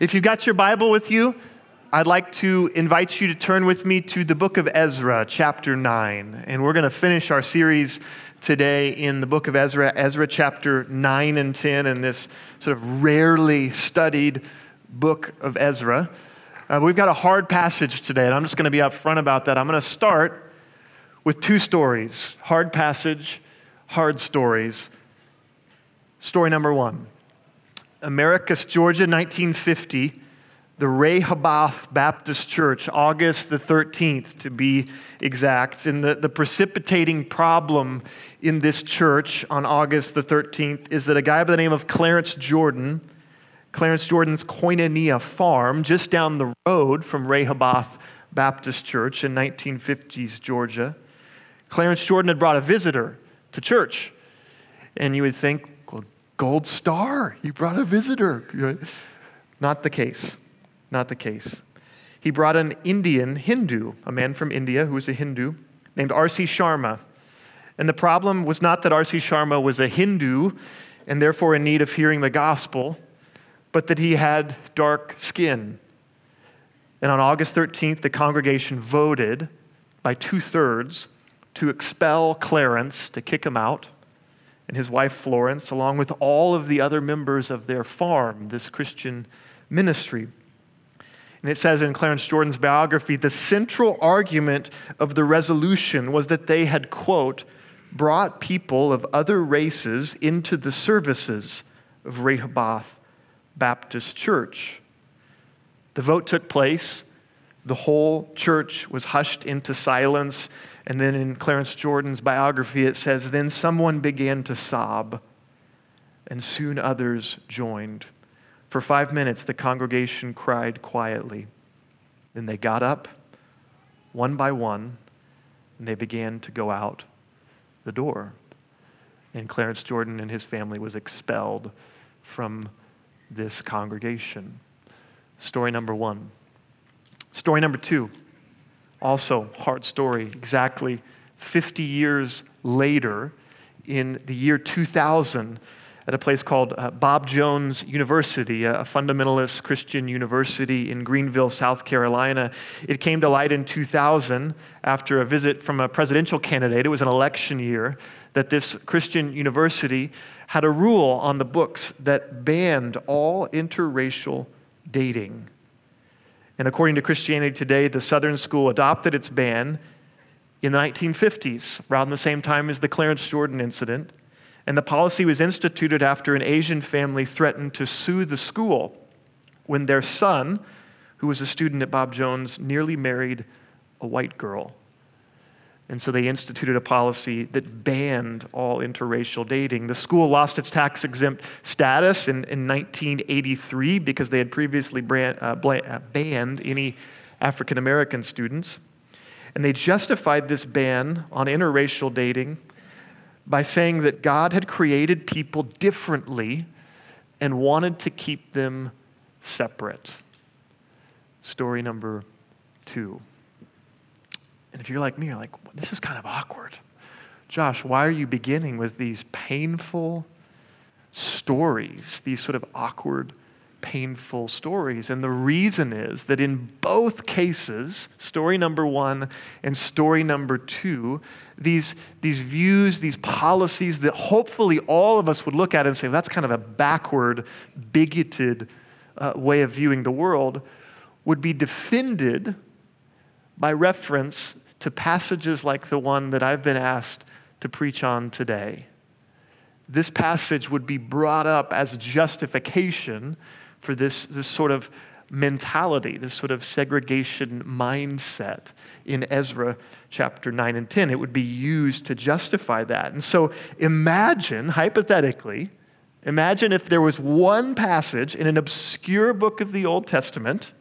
If you've got your Bible with you, I'd like to invite you to turn with me to the book of Ezra, chapter 9. And we're going to finish our series today in the book of Ezra, Ezra chapter 9 and 10, in this sort of rarely studied book of Ezra. Uh, we've got a hard passage today, and I'm just going to be upfront about that. I'm going to start with two stories hard passage, hard stories. Story number one Americus, Georgia, 1950 the Rehoboth Baptist Church, August the 13th to be exact. And the, the precipitating problem in this church on August the 13th is that a guy by the name of Clarence Jordan, Clarence Jordan's Koinonia Farm, just down the road from Rehoboth Baptist Church in 1950s Georgia, Clarence Jordan had brought a visitor to church. And you would think, gold star, he brought a visitor. Not the case. Not the case. He brought an Indian Hindu, a man from India who was a Hindu, named R.C. Sharma. And the problem was not that R.C. Sharma was a Hindu and therefore in need of hearing the gospel, but that he had dark skin. And on August 13th, the congregation voted by two thirds to expel Clarence, to kick him out, and his wife Florence, along with all of the other members of their farm, this Christian ministry. And it says in Clarence Jordan's biography the central argument of the resolution was that they had, quote, brought people of other races into the services of Rehoboth Baptist Church. The vote took place. The whole church was hushed into silence. And then in Clarence Jordan's biography, it says, Then someone began to sob, and soon others joined. For five minutes, the congregation cried quietly. Then they got up, one by one, and they began to go out the door. And Clarence Jordan and his family was expelled from this congregation. Story number one. Story number two, also hard story, exactly 50 years later, in the year 2000, at a place called uh, Bob Jones University, a fundamentalist Christian university in Greenville, South Carolina. It came to light in 2000 after a visit from a presidential candidate. It was an election year that this Christian university had a rule on the books that banned all interracial dating. And according to Christianity Today, the Southern School adopted its ban in the 1950s, around the same time as the Clarence Jordan incident. And the policy was instituted after an Asian family threatened to sue the school when their son, who was a student at Bob Jones, nearly married a white girl. And so they instituted a policy that banned all interracial dating. The school lost its tax exempt status in, in 1983 because they had previously brand, uh, uh, banned any African American students. And they justified this ban on interracial dating by saying that God had created people differently and wanted to keep them separate. Story number two. And if you're like me, you're like, this is kind of awkward. Josh, why are you beginning with these painful stories, these sort of awkward painful stories. And the reason is that in both cases, story number one and story number two, these, these views, these policies that hopefully all of us would look at and say, well, that's kind of a backward, bigoted uh, way of viewing the world, would be defended by reference to passages like the one that I've been asked to preach on today. This passage would be brought up as justification for this, this sort of mentality, this sort of segregation mindset in Ezra chapter 9 and 10. It would be used to justify that. And so imagine, hypothetically, imagine if there was one passage in an obscure book of the Old Testament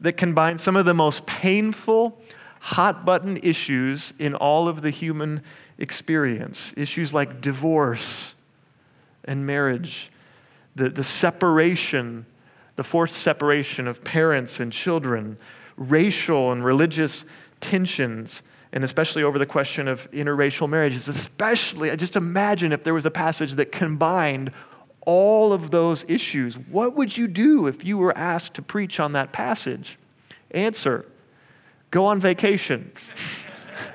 that combined some of the most painful, hot button issues in all of the human experience issues like divorce and marriage the, the separation, the forced separation of parents and children, racial and religious tensions, and especially over the question of interracial marriages. Especially, I just imagine if there was a passage that combined all of those issues. What would you do if you were asked to preach on that passage? Answer go on vacation.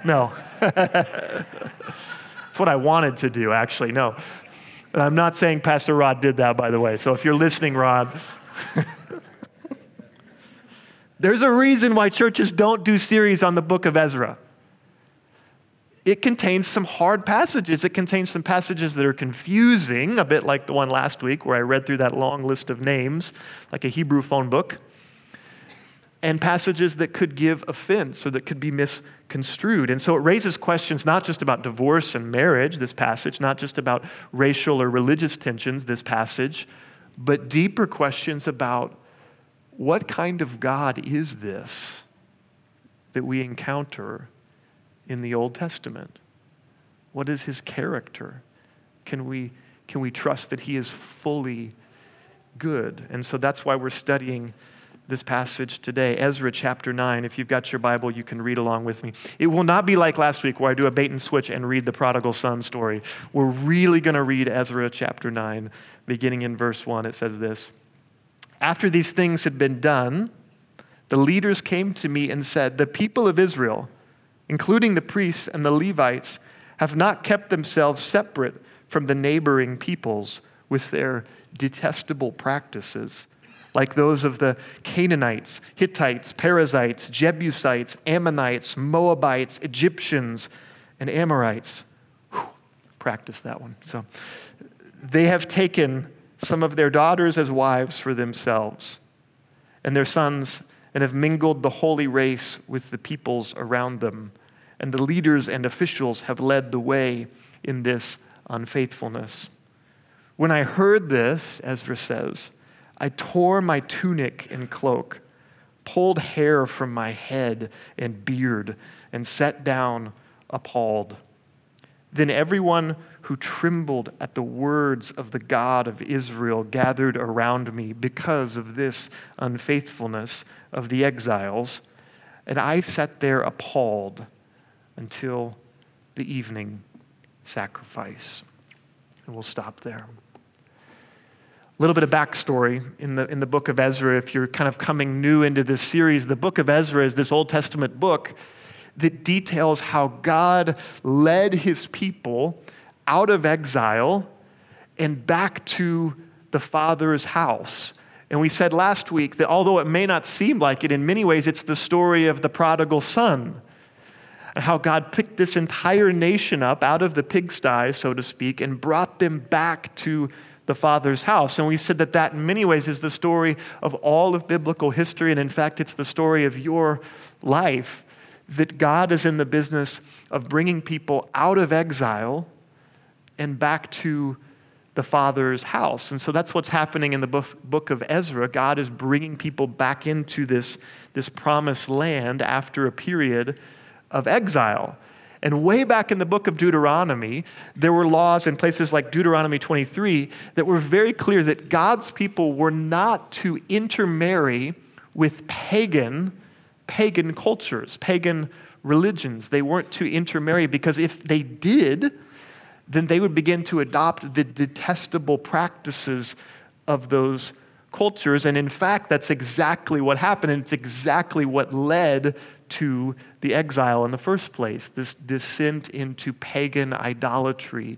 no. That's what I wanted to do, actually. No. And I'm not saying Pastor Rod did that, by the way. So if you're listening, Rod, there's a reason why churches don't do series on the book of Ezra it contains some hard passages. It contains some passages that are confusing, a bit like the one last week where I read through that long list of names, like a Hebrew phone book, and passages that could give offense or that could be misconstrued. And so it raises questions not just about divorce and marriage, this passage, not just about racial or religious tensions, this passage, but deeper questions about what kind of God is this that we encounter in the Old Testament? What is his character? Can we, can we trust that he is fully good? And so that's why we're studying this passage today, Ezra chapter 9. If you've got your Bible, you can read along with me. It will not be like last week where I do a bait and switch and read the prodigal son story. We're really going to read Ezra chapter 9, beginning in verse 1. It says this After these things had been done, the leaders came to me and said, The people of Israel, including the priests and the Levites, have not kept themselves separate from the neighboring peoples with their detestable practices, like those of the Canaanites, Hittites, Perizzites, Jebusites, Ammonites, Moabites, Egyptians, and Amorites. Whew, practice that one. So they have taken some of their daughters as wives for themselves, and their sons, and have mingled the holy race with the peoples around them and the leaders and officials have led the way in this unfaithfulness. When I heard this, Ezra says, I tore my tunic and cloak, pulled hair from my head and beard, and sat down appalled. Then everyone who trembled at the words of the God of Israel gathered around me because of this unfaithfulness of the exiles, and I sat there appalled until the evening sacrifice. And we'll stop there. Little bit of backstory in the, in the book of Ezra, if you're kind of coming new into this series, the book of Ezra is this Old Testament book that details how God led his people out of exile and back to the Father's house. And we said last week that although it may not seem like it, in many ways it's the story of the prodigal son and how God picked this entire nation up out of the pigsty, so to speak, and brought them back to the Father's house. And we said that that in many ways is the story of all of biblical history. And in fact, it's the story of your life that God is in the business of bringing people out of exile and back to the Father's house. And so that's what's happening in the book of Ezra. God is bringing people back into this, this promised land after a period of exile. And way back in the book of Deuteronomy, there were laws in places like Deuteronomy 23 that were very clear that God's people were not to intermarry with pagan pagan cultures, pagan religions. They weren't to intermarry because if they did, then they would begin to adopt the detestable practices of those cultures. And in fact, that's exactly what happened. And it's exactly what led to the exile in the first place, this descent into pagan idolatry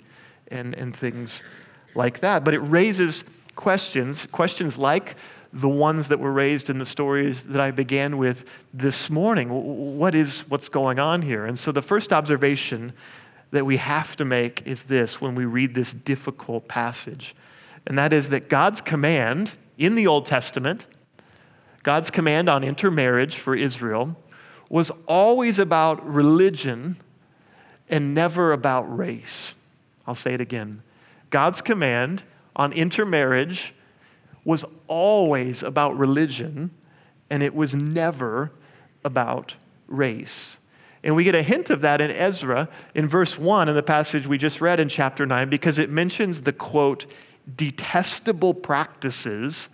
and, and things like that. But it raises questions, questions like the ones that were raised in the stories that I began with this morning. What is what's going on here? And so the first observation that we have to make is this when we read this difficult passage. And that is that God's command in the Old Testament, God's command on intermarriage for Israel, was always about religion and never about race. I'll say it again. God's command on intermarriage was always about religion, and it was never about race. And we get a hint of that in Ezra in verse 1 in the passage we just read in chapter 9 because it mentions the quote, detestable practices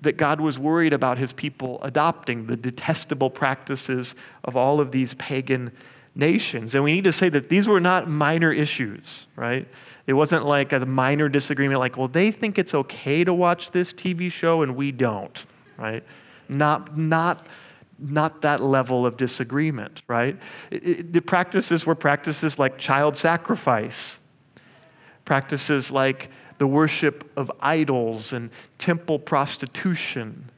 that God was worried about his people adopting, the detestable practices of all of these pagan nations. And we need to say that these were not minor issues, right? It wasn't like a minor disagreement, like, well, they think it's okay to watch this TV show and we don't, right? Not, not, not that level of disagreement, right? It, it, the practices were practices like child sacrifice, practices like the worship of idols and temple prostitution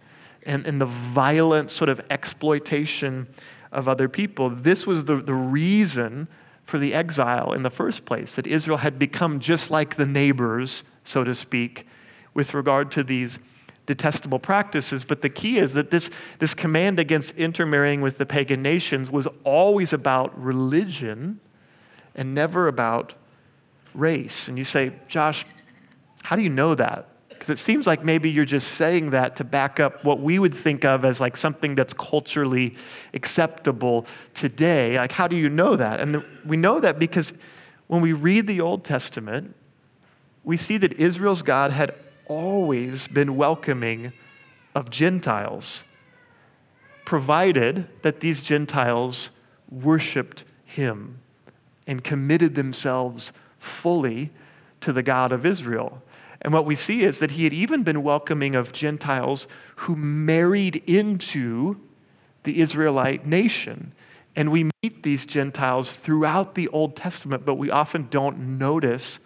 and, and the violent sort of exploitation of other people. This was the, the reason for the exile in the first place, that Israel had become just like the neighbors, so to speak, with regard to these detestable practices. But the key is that this, this command against intermarrying with the pagan nations was always about religion and never about race. And you say, Josh, how do you know that? Because it seems like maybe you're just saying that to back up what we would think of as like something that's culturally acceptable today. Like, how do you know that? And we know that because when we read the Old Testament, we see that Israel's God had always been welcoming of Gentiles, provided that these Gentiles worshiped him and committed themselves fully to the God of Israel. And what we see is that he had even been welcoming of Gentiles who married into the Israelite nation. And we meet these Gentiles throughout the Old Testament, but we often don't notice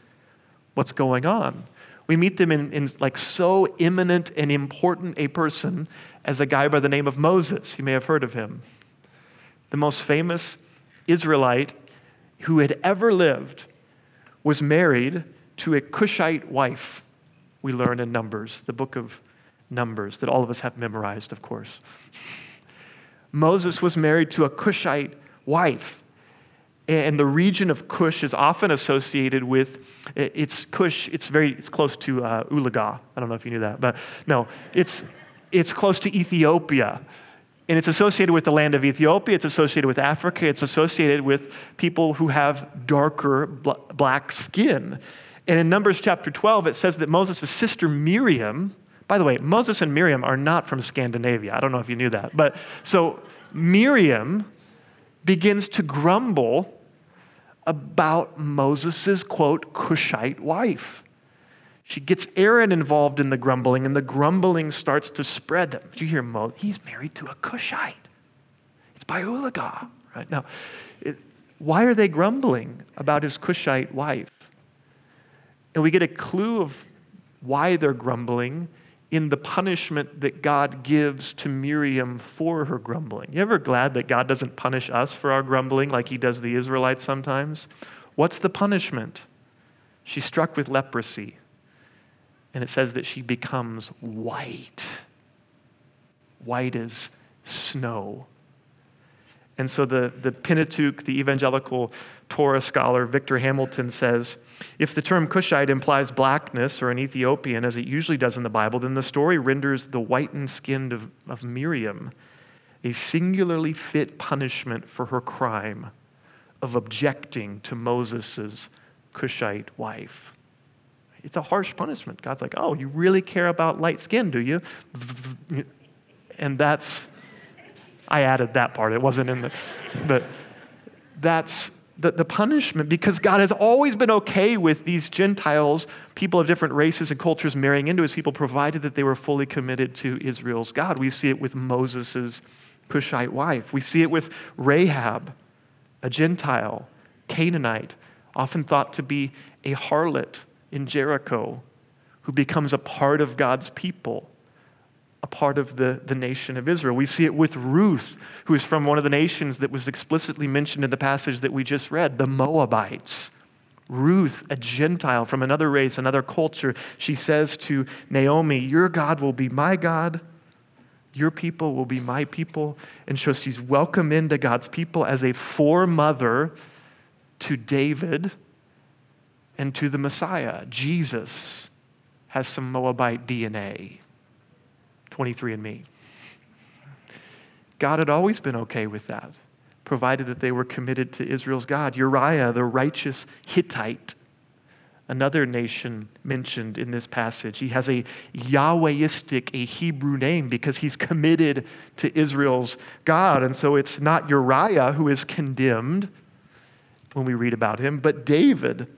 what's going on. We meet them in, in like so imminent and important a person as a guy by the name of Moses. You may have heard of him. The most famous Israelite who had ever lived was married to a Cushite wife we learn in Numbers, the book of Numbers, that all of us have memorized, of course. Moses was married to a Cushite wife. And the region of Cush is often associated with it's Cush. It's very it's close to uh, Ulaga. I don't know if you knew that, but no, it's it's close to Ethiopia, and it's associated with the land of Ethiopia. It's associated with Africa. It's associated with people who have darker black skin. And in Numbers chapter 12, it says that Moses' sister Miriam, by the way, Moses and Miriam are not from Scandinavia. I don't know if you knew that. But so Miriam begins to grumble about Moses' quote, Cushite wife. She gets Aaron involved in the grumbling, and the grumbling starts to spread. Did you hear Moses? He's married to a Cushite. It's by Ulaga, right? Now, it, why are they grumbling about his Cushite wife? And we get a clue of why they're grumbling in the punishment that God gives to Miriam for her grumbling. You ever glad that God doesn't punish us for our grumbling like he does the Israelites sometimes? What's the punishment? She's struck with leprosy. And it says that she becomes white. White as snow. And so the, the Pentateuch, the evangelical Torah scholar Victor Hamilton says, if the term Cushite implies blackness or an Ethiopian, as it usually does in the Bible, then the story renders the whitened skin of, of Miriam a singularly fit punishment for her crime of objecting to Moses' Cushite wife. It's a harsh punishment. God's like, oh, you really care about light skin, do you? And that's, I added that part. It wasn't in the, but that's the, the punishment because God has always been okay with these Gentiles, people of different races and cultures, marrying into his people, provided that they were fully committed to Israel's God. We see it with Moses' Cushite wife. We see it with Rahab, a Gentile, Canaanite, often thought to be a harlot in Jericho, who becomes a part of God's people a part of the, the nation of Israel. We see it with Ruth, who is from one of the nations that was explicitly mentioned in the passage that we just read, the Moabites. Ruth, a Gentile from another race, another culture, she says to Naomi, Your God will be my God, your people will be my people. And so she's welcome into God's people as a foremother to David and to the Messiah. Jesus has some Moabite DNA. 23andMe. God had always been okay with that, provided that they were committed to Israel's God. Uriah, the righteous Hittite, another nation mentioned in this passage. He has a Yahwehistic, a Hebrew name, because he's committed to Israel's God. And so it's not Uriah who is condemned, when we read about him, but David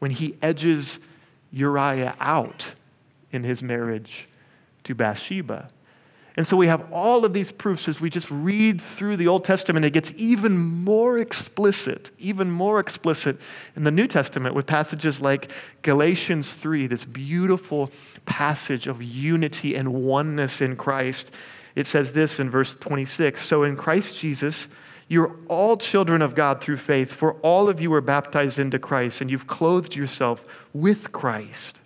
when he edges Uriah out in his marriage to Bathsheba. And so we have all of these proofs as we just read through the Old Testament. It gets even more explicit, even more explicit in the New Testament with passages like Galatians 3, this beautiful passage of unity and oneness in Christ. It says this in verse 26 So in Christ Jesus, you're all children of God through faith, for all of you were baptized into Christ, and you've clothed yourself with Christ.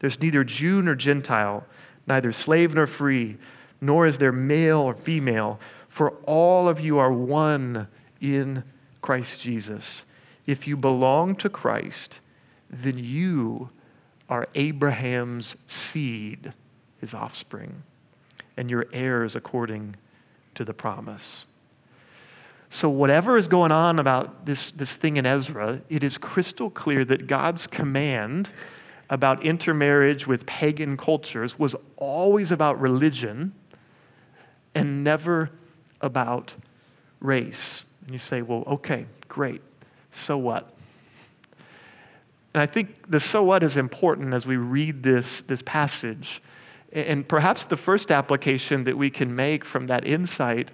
There's neither Jew nor Gentile neither slave nor free, nor is there male or female, for all of you are one in Christ Jesus. If you belong to Christ, then you are Abraham's seed, his offspring, and your heirs according to the promise. So, whatever is going on about this, this thing in Ezra, it is crystal clear that God's command about intermarriage with pagan cultures was always about religion and never about race. And you say, well, okay, great. So what? And I think the so what is important as we read this, this passage. And perhaps the first application that we can make from that insight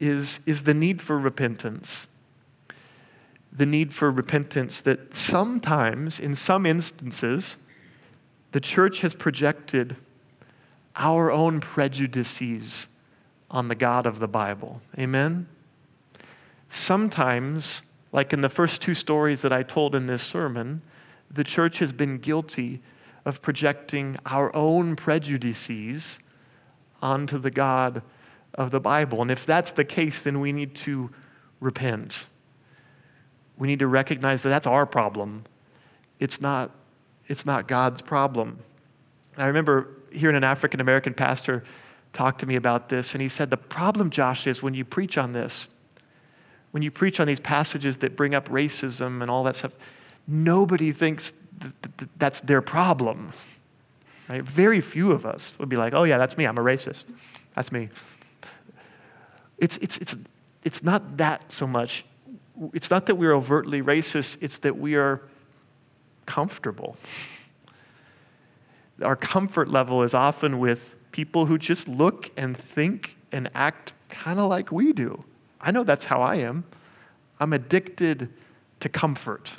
is, is the need for repentance. The need for repentance that sometimes, in some instances, the church has projected our own prejudices on the God of the Bible. Amen? Sometimes, like in the first two stories that I told in this sermon, the church has been guilty of projecting our own prejudices onto the God of the Bible. And if that's the case, then we need to repent. We need to recognize that that's our problem. It's not it's not God's problem. I remember hearing an African American pastor talk to me about this, and he said, The problem, Josh, is when you preach on this, when you preach on these passages that bring up racism and all that stuff, nobody thinks that that's their problem. Right? Very few of us would be like, Oh, yeah, that's me. I'm a racist. That's me. It's, it's, it's, it's not that so much. It's not that we're overtly racist, it's that we are comfortable. Our comfort level is often with people who just look and think and act kind of like we do. I know that's how I am. I'm addicted to comfort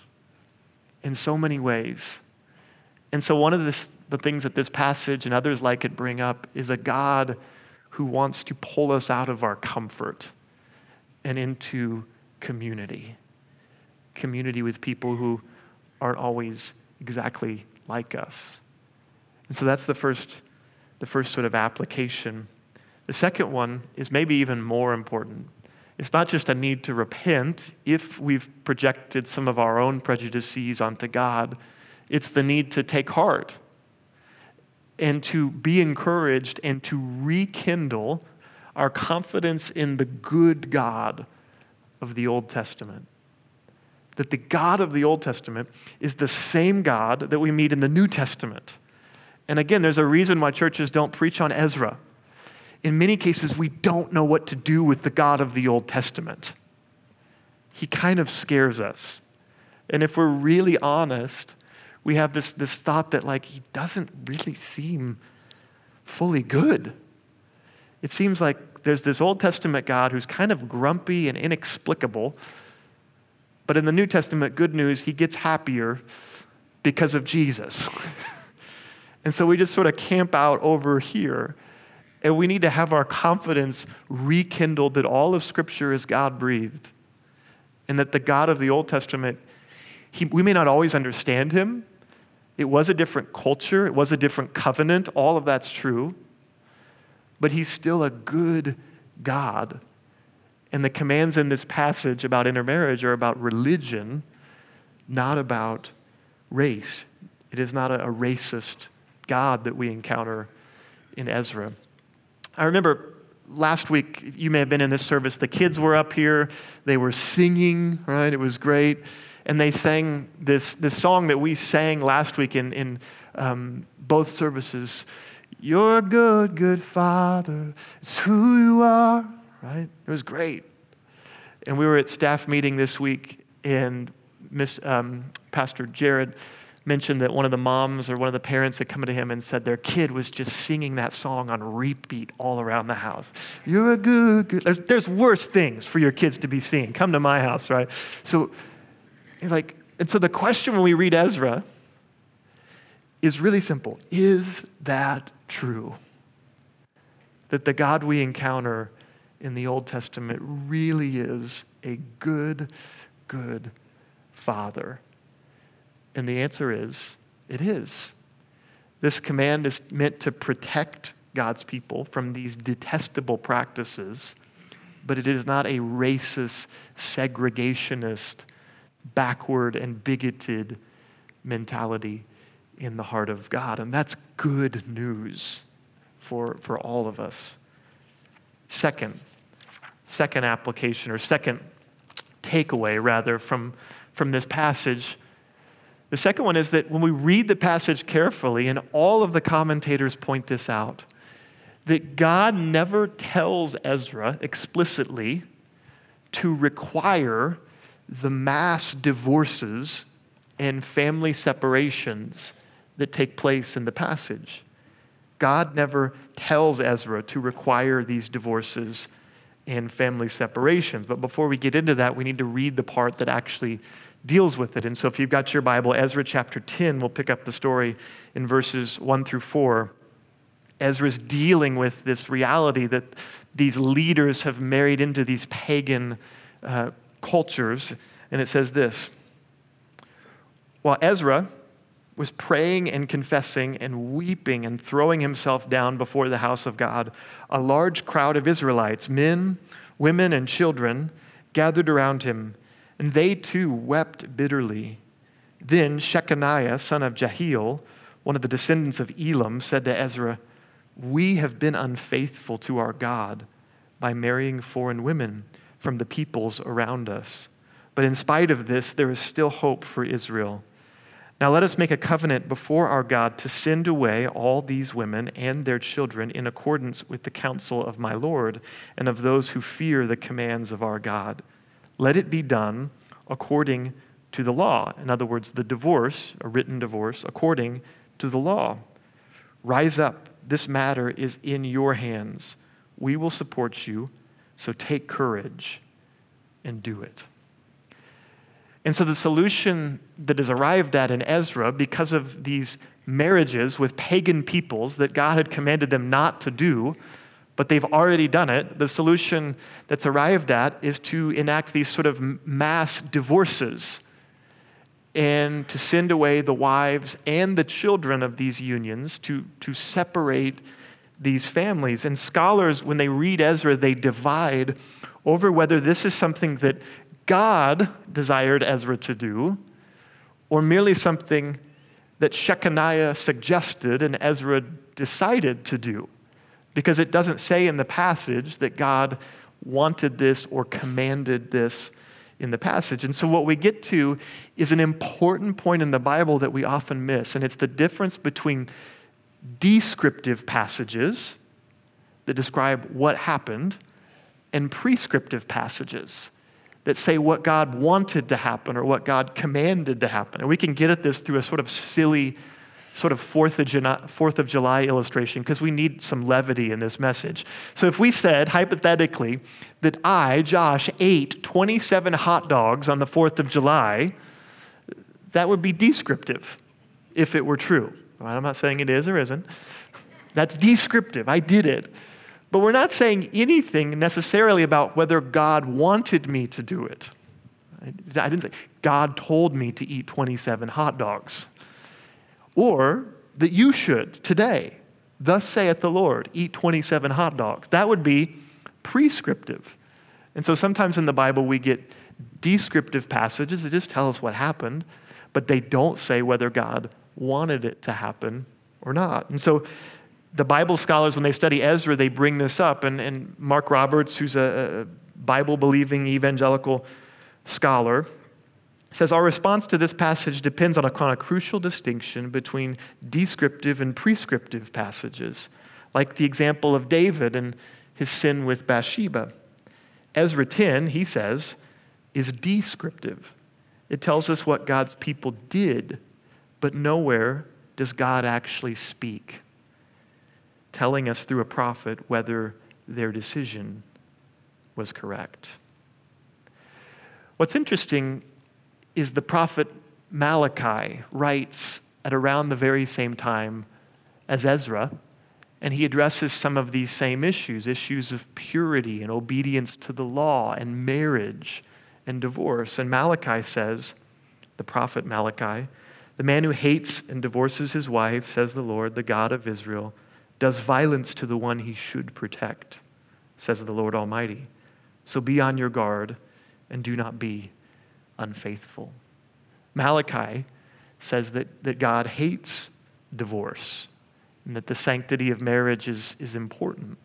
in so many ways. And so, one of this, the things that this passage and others like it bring up is a God who wants to pull us out of our comfort and into community. Community with people who aren't always exactly like us. And so that's the first, the first sort of application. The second one is maybe even more important. It's not just a need to repent if we've projected some of our own prejudices onto God, it's the need to take heart and to be encouraged and to rekindle our confidence in the good God of the Old Testament that the God of the Old Testament is the same God that we meet in the New Testament. And again, there's a reason why churches don't preach on Ezra. In many cases, we don't know what to do with the God of the Old Testament. He kind of scares us. And if we're really honest, we have this, this thought that, like, he doesn't really seem fully good. It seems like there's this Old Testament God who's kind of grumpy and inexplicable but in the New Testament, good news, he gets happier because of Jesus. and so we just sort of camp out over here. And we need to have our confidence rekindled that all of Scripture is God breathed. And that the God of the Old Testament, he, we may not always understand him. It was a different culture, it was a different covenant. All of that's true. But he's still a good God and the commands in this passage about intermarriage are about religion, not about race. It is not a, a racist God that we encounter in Ezra. I remember last week, you may have been in this service, the kids were up here, they were singing, right? It was great. And they sang this, this song that we sang last week in, in um, both services. You're a good, good father. It's who you are right? It was great. And we were at staff meeting this week, and Miss, um, Pastor Jared mentioned that one of the moms or one of the parents had come to him and said their kid was just singing that song on repeat all around the house. You're a good, good. There's, there's worse things for your kids to be singing. Come to my house, right? So, like, and so the question when we read Ezra is really simple Is that true? That the God we encounter in the Old Testament really is a good, good Father and the answer is it is. This command is meant to protect God's people from these detestable practices, but it is not a racist, segregationist, backward, and bigoted mentality in the heart of God. And that's good news for, for all of us. Second, second application or second takeaway, rather, from, from this passage the second one is that when we read the passage carefully, and all of the commentators point this out, that God never tells Ezra explicitly to require the mass divorces and family separations that take place in the passage. God never tells Ezra to require these divorces and family separations. But before we get into that, we need to read the part that actually deals with it. And so if you've got your Bible, Ezra chapter 10, we'll pick up the story in verses 1 through 4. Ezra's dealing with this reality that these leaders have married into these pagan uh, cultures. And it says this While Ezra was praying and confessing and weeping and throwing himself down before the house of God, a large crowd of Israelites, men, women, and children, gathered around him and they too wept bitterly. Then Shechaniah, son of Jehiel, one of the descendants of Elam, said to Ezra, We have been unfaithful to our God by marrying foreign women from the peoples around us. But in spite of this, there is still hope for Israel. Now let us make a covenant before our God to send away all these women and their children in accordance with the counsel of my Lord and of those who fear the commands of our God. Let it be done according to the law. In other words, the divorce, a written divorce, according to the law. Rise up. This matter is in your hands. We will support you, so take courage and do it. And so, the solution that is arrived at in Ezra, because of these marriages with pagan peoples that God had commanded them not to do, but they've already done it. The solution that's arrived at is to enact these sort of mass divorces and to send away the wives and the children of these unions to, to separate these families. And scholars, when they read Ezra, they divide over whether this is something that God desired Ezra to do or merely something that Shechaniah suggested and Ezra decided to do because it doesn't say in the passage that God wanted this or commanded this in the passage. And so, what we get to is an important point in the Bible that we often miss, and it's the difference between descriptive passages that describe what happened and prescriptive passages that say what God wanted to happen or what God commanded to happen. And we can get at this through a sort of silly sort of Fourth of, July, Fourth of July illustration because we need some levity in this message. So if we said, hypothetically, that I, Josh, ate 27 hot dogs on the 4th of July, that would be descriptive if it were true. I'm not saying it is or isn't. That's descriptive. I did it. But we're not saying anything necessarily about whether God wanted me to do it. I didn't say, God told me to eat 27 hot dogs. Or that you should today, thus saith the Lord, eat 27 hot dogs. That would be prescriptive. And so sometimes in the Bible we get descriptive passages that just tell us what happened, but they don't say whether God wanted it to happen or not. And so the Bible scholars, when they study Ezra, they bring this up. And, and Mark Roberts, who's a, a Bible believing evangelical scholar, says our response to this passage depends on a, on a crucial distinction between descriptive and prescriptive passages, like the example of David and his sin with Bathsheba. Ezra 10, he says, is descriptive. It tells us what God's people did, but nowhere does God actually speak, telling us through a prophet whether their decision was correct. What's interesting is the prophet Malachi writes at around the very same time as Ezra, and he addresses some of these same issues issues of purity and obedience to the law and marriage and divorce. And Malachi says, the prophet Malachi, the man who hates and divorces his wife, says the Lord, the God of Israel, does violence to the one he should protect, says the Lord Almighty. So be on your guard and do not be unfaithful. Malachi says that, that God hates divorce and that the sanctity of marriage is, is important.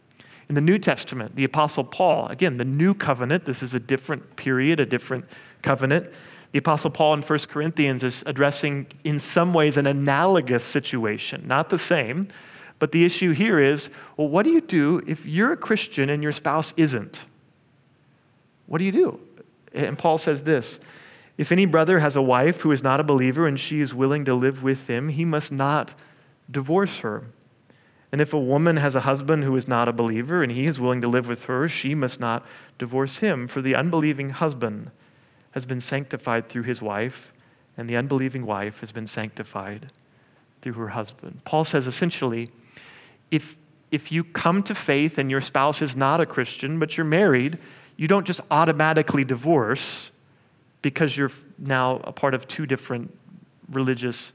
In the New Testament, the Apostle Paul, again, the new covenant, this is a different period, a different covenant. The Apostle Paul in 1 Corinthians is addressing, in some ways, an analogous situation, not the same, but the issue here is well, what do you do if you're a Christian and your spouse isn't? What do you do? And Paul says this If any brother has a wife who is not a believer and she is willing to live with him, he must not divorce her. And if a woman has a husband who is not a believer and he is willing to live with her, she must not divorce him. For the unbelieving husband has been sanctified through his wife, and the unbelieving wife has been sanctified through her husband. Paul says essentially, if, if you come to faith and your spouse is not a Christian, but you're married, you don't just automatically divorce because you're now a part of two different religious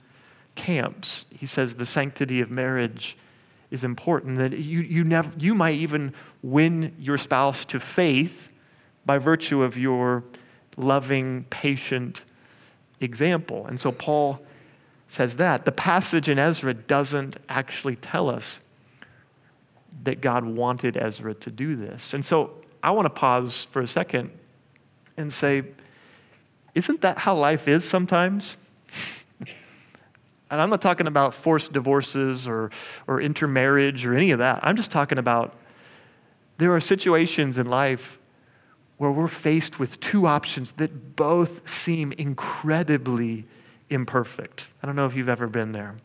camps. He says the sanctity of marriage is important, that you, you, never, you might even win your spouse to faith by virtue of your loving, patient example. And so Paul says that. The passage in Ezra doesn't actually tell us that God wanted Ezra to do this. And so I want to pause for a second and say, isn't that how life is sometimes? And I'm not talking about forced divorces or, or intermarriage or any of that. I'm just talking about there are situations in life where we're faced with two options that both seem incredibly imperfect. I don't know if you've ever been there.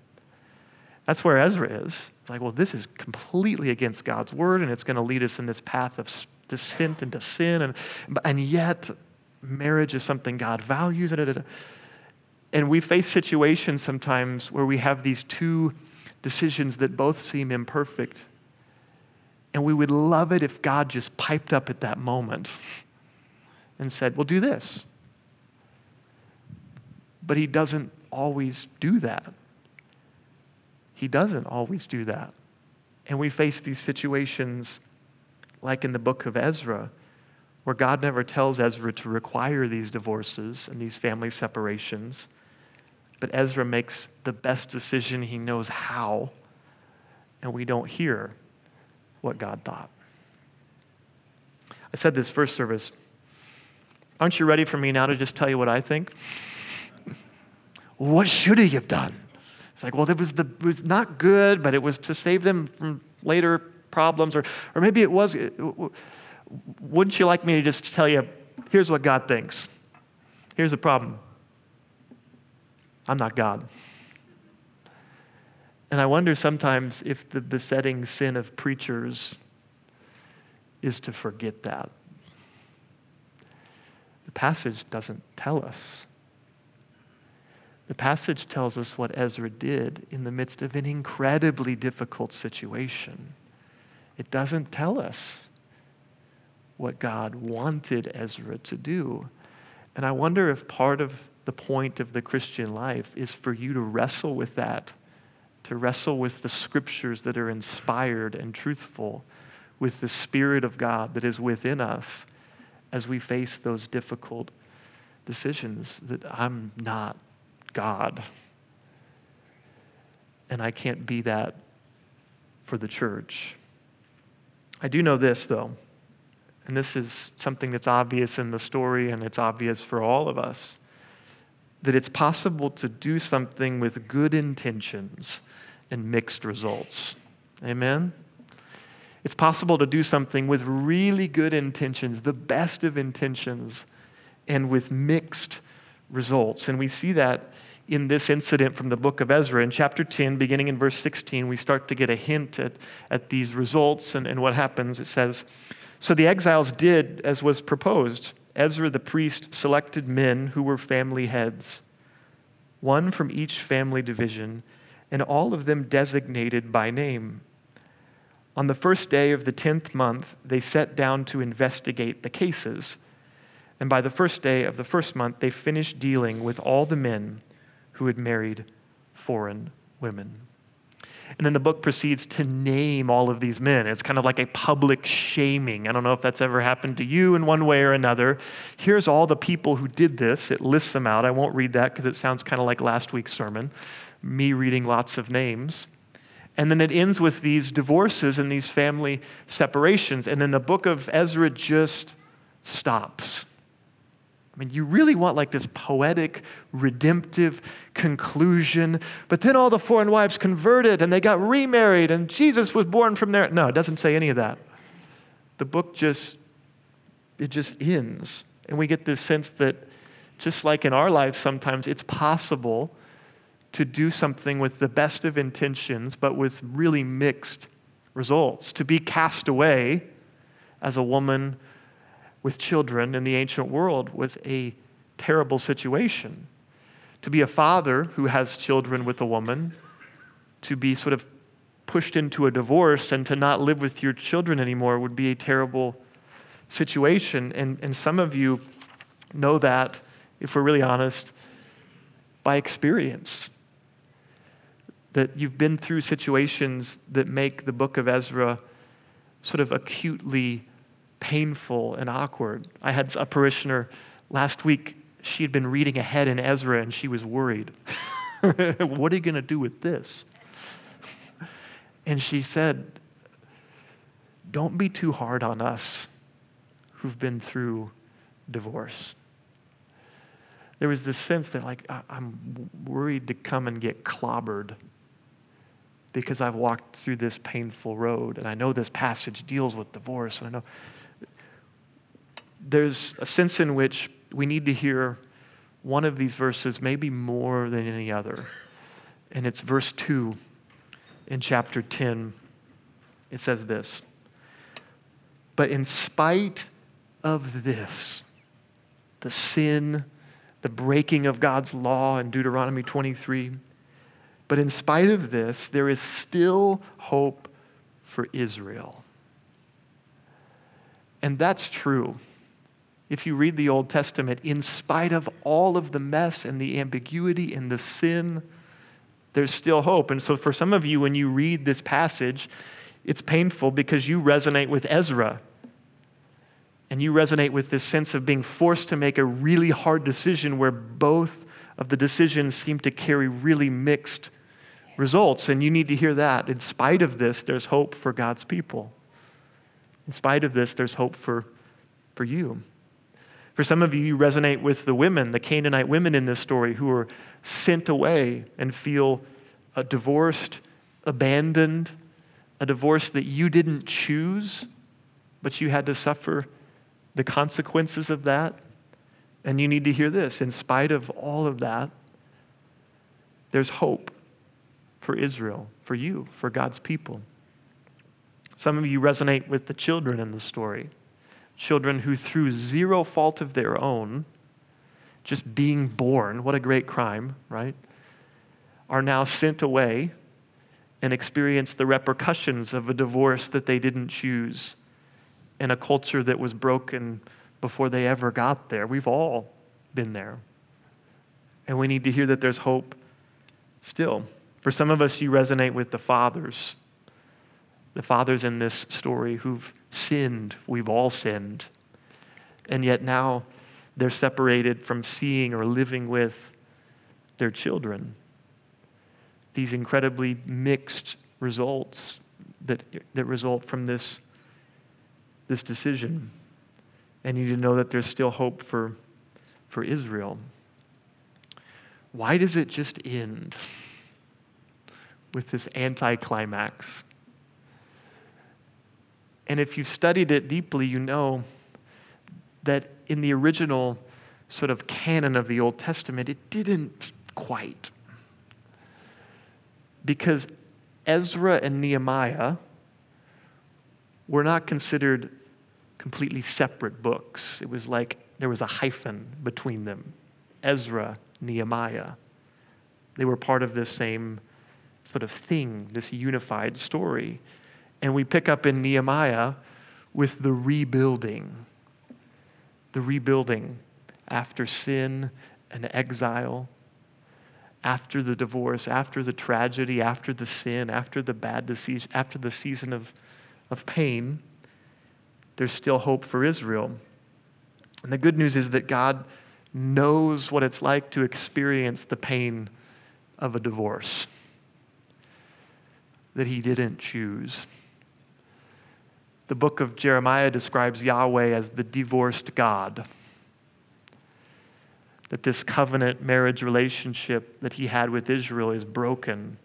That's where Ezra is. It's like, well, this is completely against God's word, and it's going to lead us in this path of descent into sin. And, and yet, marriage is something God values. And we face situations sometimes where we have these two decisions that both seem imperfect. And we would love it if God just piped up at that moment and said, Well, do this. But He doesn't always do that. He doesn't always do that. And we face these situations like in the book of Ezra, where God never tells Ezra to require these divorces and these family separations. But Ezra makes the best decision he knows how, and we don't hear what God thought. I said this first service. Aren't you ready for me now to just tell you what I think? what should he have done? It's like, well, it was, the, it was not good, but it was to save them from later problems. Or, or maybe it was. Wouldn't you like me to just tell you, here's what God thinks? Here's the problem I'm not God. And I wonder sometimes if the besetting sin of preachers is to forget that. The passage doesn't tell us. The passage tells us what Ezra did in the midst of an incredibly difficult situation. It doesn't tell us what God wanted Ezra to do. And I wonder if part of the point of the Christian life is for you to wrestle with that, to wrestle with the scriptures that are inspired and truthful, with the Spirit of God that is within us as we face those difficult decisions that I'm not God. And I can't be that for the church. I do know this, though, and this is something that's obvious in the story and it's obvious for all of us that it's possible to do something with good intentions and mixed results. Amen? It's possible to do something with really good intentions, the best of intentions, and with mixed results. And we see that in this incident from the book of Ezra. In chapter 10, beginning in verse 16, we start to get a hint at, at these results and, and what happens. It says, So the exiles did as was proposed. Ezra the priest selected men who were family heads, one from each family division, and all of them designated by name. On the first day of the tenth month, they sat down to investigate the cases. And by the first day of the first month, they finished dealing with all the men who had married foreign women. And then the book proceeds to name all of these men. It's kind of like a public shaming. I don't know if that's ever happened to you in one way or another. Here's all the people who did this. It lists them out. I won't read that because it sounds kind of like last week's sermon, me reading lots of names. And then it ends with these divorces and these family separations. And then the book of Ezra just stops. I mean, you really want like this poetic, redemptive conclusion. But then all the foreign wives converted and they got remarried and Jesus was born from there. No, it doesn't say any of that. The book just, it just ends. And we get this sense that just like in our lives, sometimes it's possible to do something with the best of intentions, but with really mixed results. To be cast away as a woman with children in the ancient world was a terrible situation. To be a father who has children with a woman, to be sort of pushed into a divorce and to not live with your children anymore would be a terrible situation. And, and some of you know that, if we're really honest, by experience that you've been through situations that make the book of Ezra sort of acutely painful and awkward. I had a parishioner last week, she had been reading ahead in Ezra and she was worried. what are you going to do with this? And she said, Don't be too hard on us who've been through divorce there was this sense that like i'm worried to come and get clobbered because I've walked through this painful road and I know this passage deals with divorce and I know there's a sense in which we need to hear one of these verses maybe more than any other. And it's verse 2 in chapter 10. It says this But in spite of this, the sin, the breaking of God's law in Deuteronomy 23, but in spite of this, there is still hope for Israel. And that's true. If you read the Old Testament, in spite of all of the mess and the ambiguity and the sin, there's still hope. And so, for some of you, when you read this passage, it's painful because you resonate with Ezra. And you resonate with this sense of being forced to make a really hard decision where both of the decisions seem to carry really mixed results. And you need to hear that. In spite of this, there's hope for God's people. In spite of this, there's hope for, for you. For some of you, you resonate with the women, the Canaanite women in this story, who are sent away and feel uh, divorced, abandoned, a divorce that you didn't choose, but you had to suffer the consequences of that. And you need to hear this in spite of all of that, there's hope for Israel, for you, for God's people. Some of you resonate with the children in the story. Children who, through zero fault of their own, just being born, what a great crime, right? Are now sent away and experience the repercussions of a divorce that they didn't choose in a culture that was broken before they ever got there. We've all been there. And we need to hear that there's hope still. For some of us, you resonate with the fathers, the fathers in this story who've sinned. We've all sinned. And yet now they're separated from seeing or living with their children. These incredibly mixed results that, that result from this, this decision. And you need to know that there's still hope for, for Israel. Why does it just end? with this anticlimax. And if you've studied it deeply, you know that in the original sort of canon of the Old Testament, it didn't quite. Because Ezra and Nehemiah were not considered completely separate books. It was like there was a hyphen between them Ezra, Nehemiah. They were part of this same sort of thing, this unified story. And we pick up in Nehemiah with the rebuilding. The rebuilding after sin and exile, after the divorce, after the tragedy, after the sin, after the bad disease, after the season of, of pain, there's still hope for Israel. And the good news is that God knows what it's like to experience the pain of a divorce that he didn't choose. The book of Jeremiah describes Yahweh as the divorced God. That this covenant marriage relationship that he had with Israel is broken.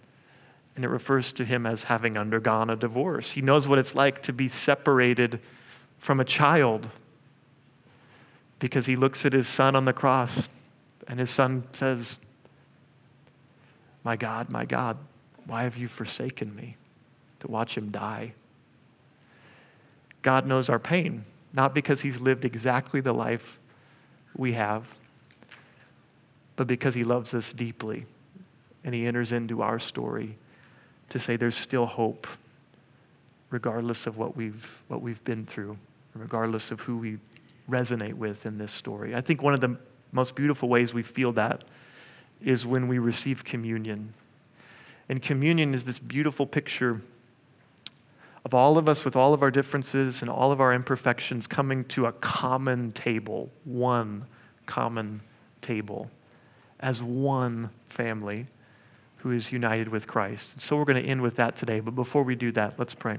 And it refers to him as having undergone a divorce. He knows what it's like to be separated from a child because he looks at his son on the cross and his son says, My God, my God, why have you forsaken me? To watch him die. God knows our pain, not because he's lived exactly the life we have, but because he loves us deeply. And he enters into our story to say there's still hope, regardless of what we've, what we've been through, regardless of who we resonate with in this story. I think one of the most beautiful ways we feel that is when we receive communion. And communion is this beautiful picture of all of us with all of our differences and all of our imperfections coming to a common table, one common table, as one family who is united with Christ. So we're going to end with that today. But before we do that, let's pray.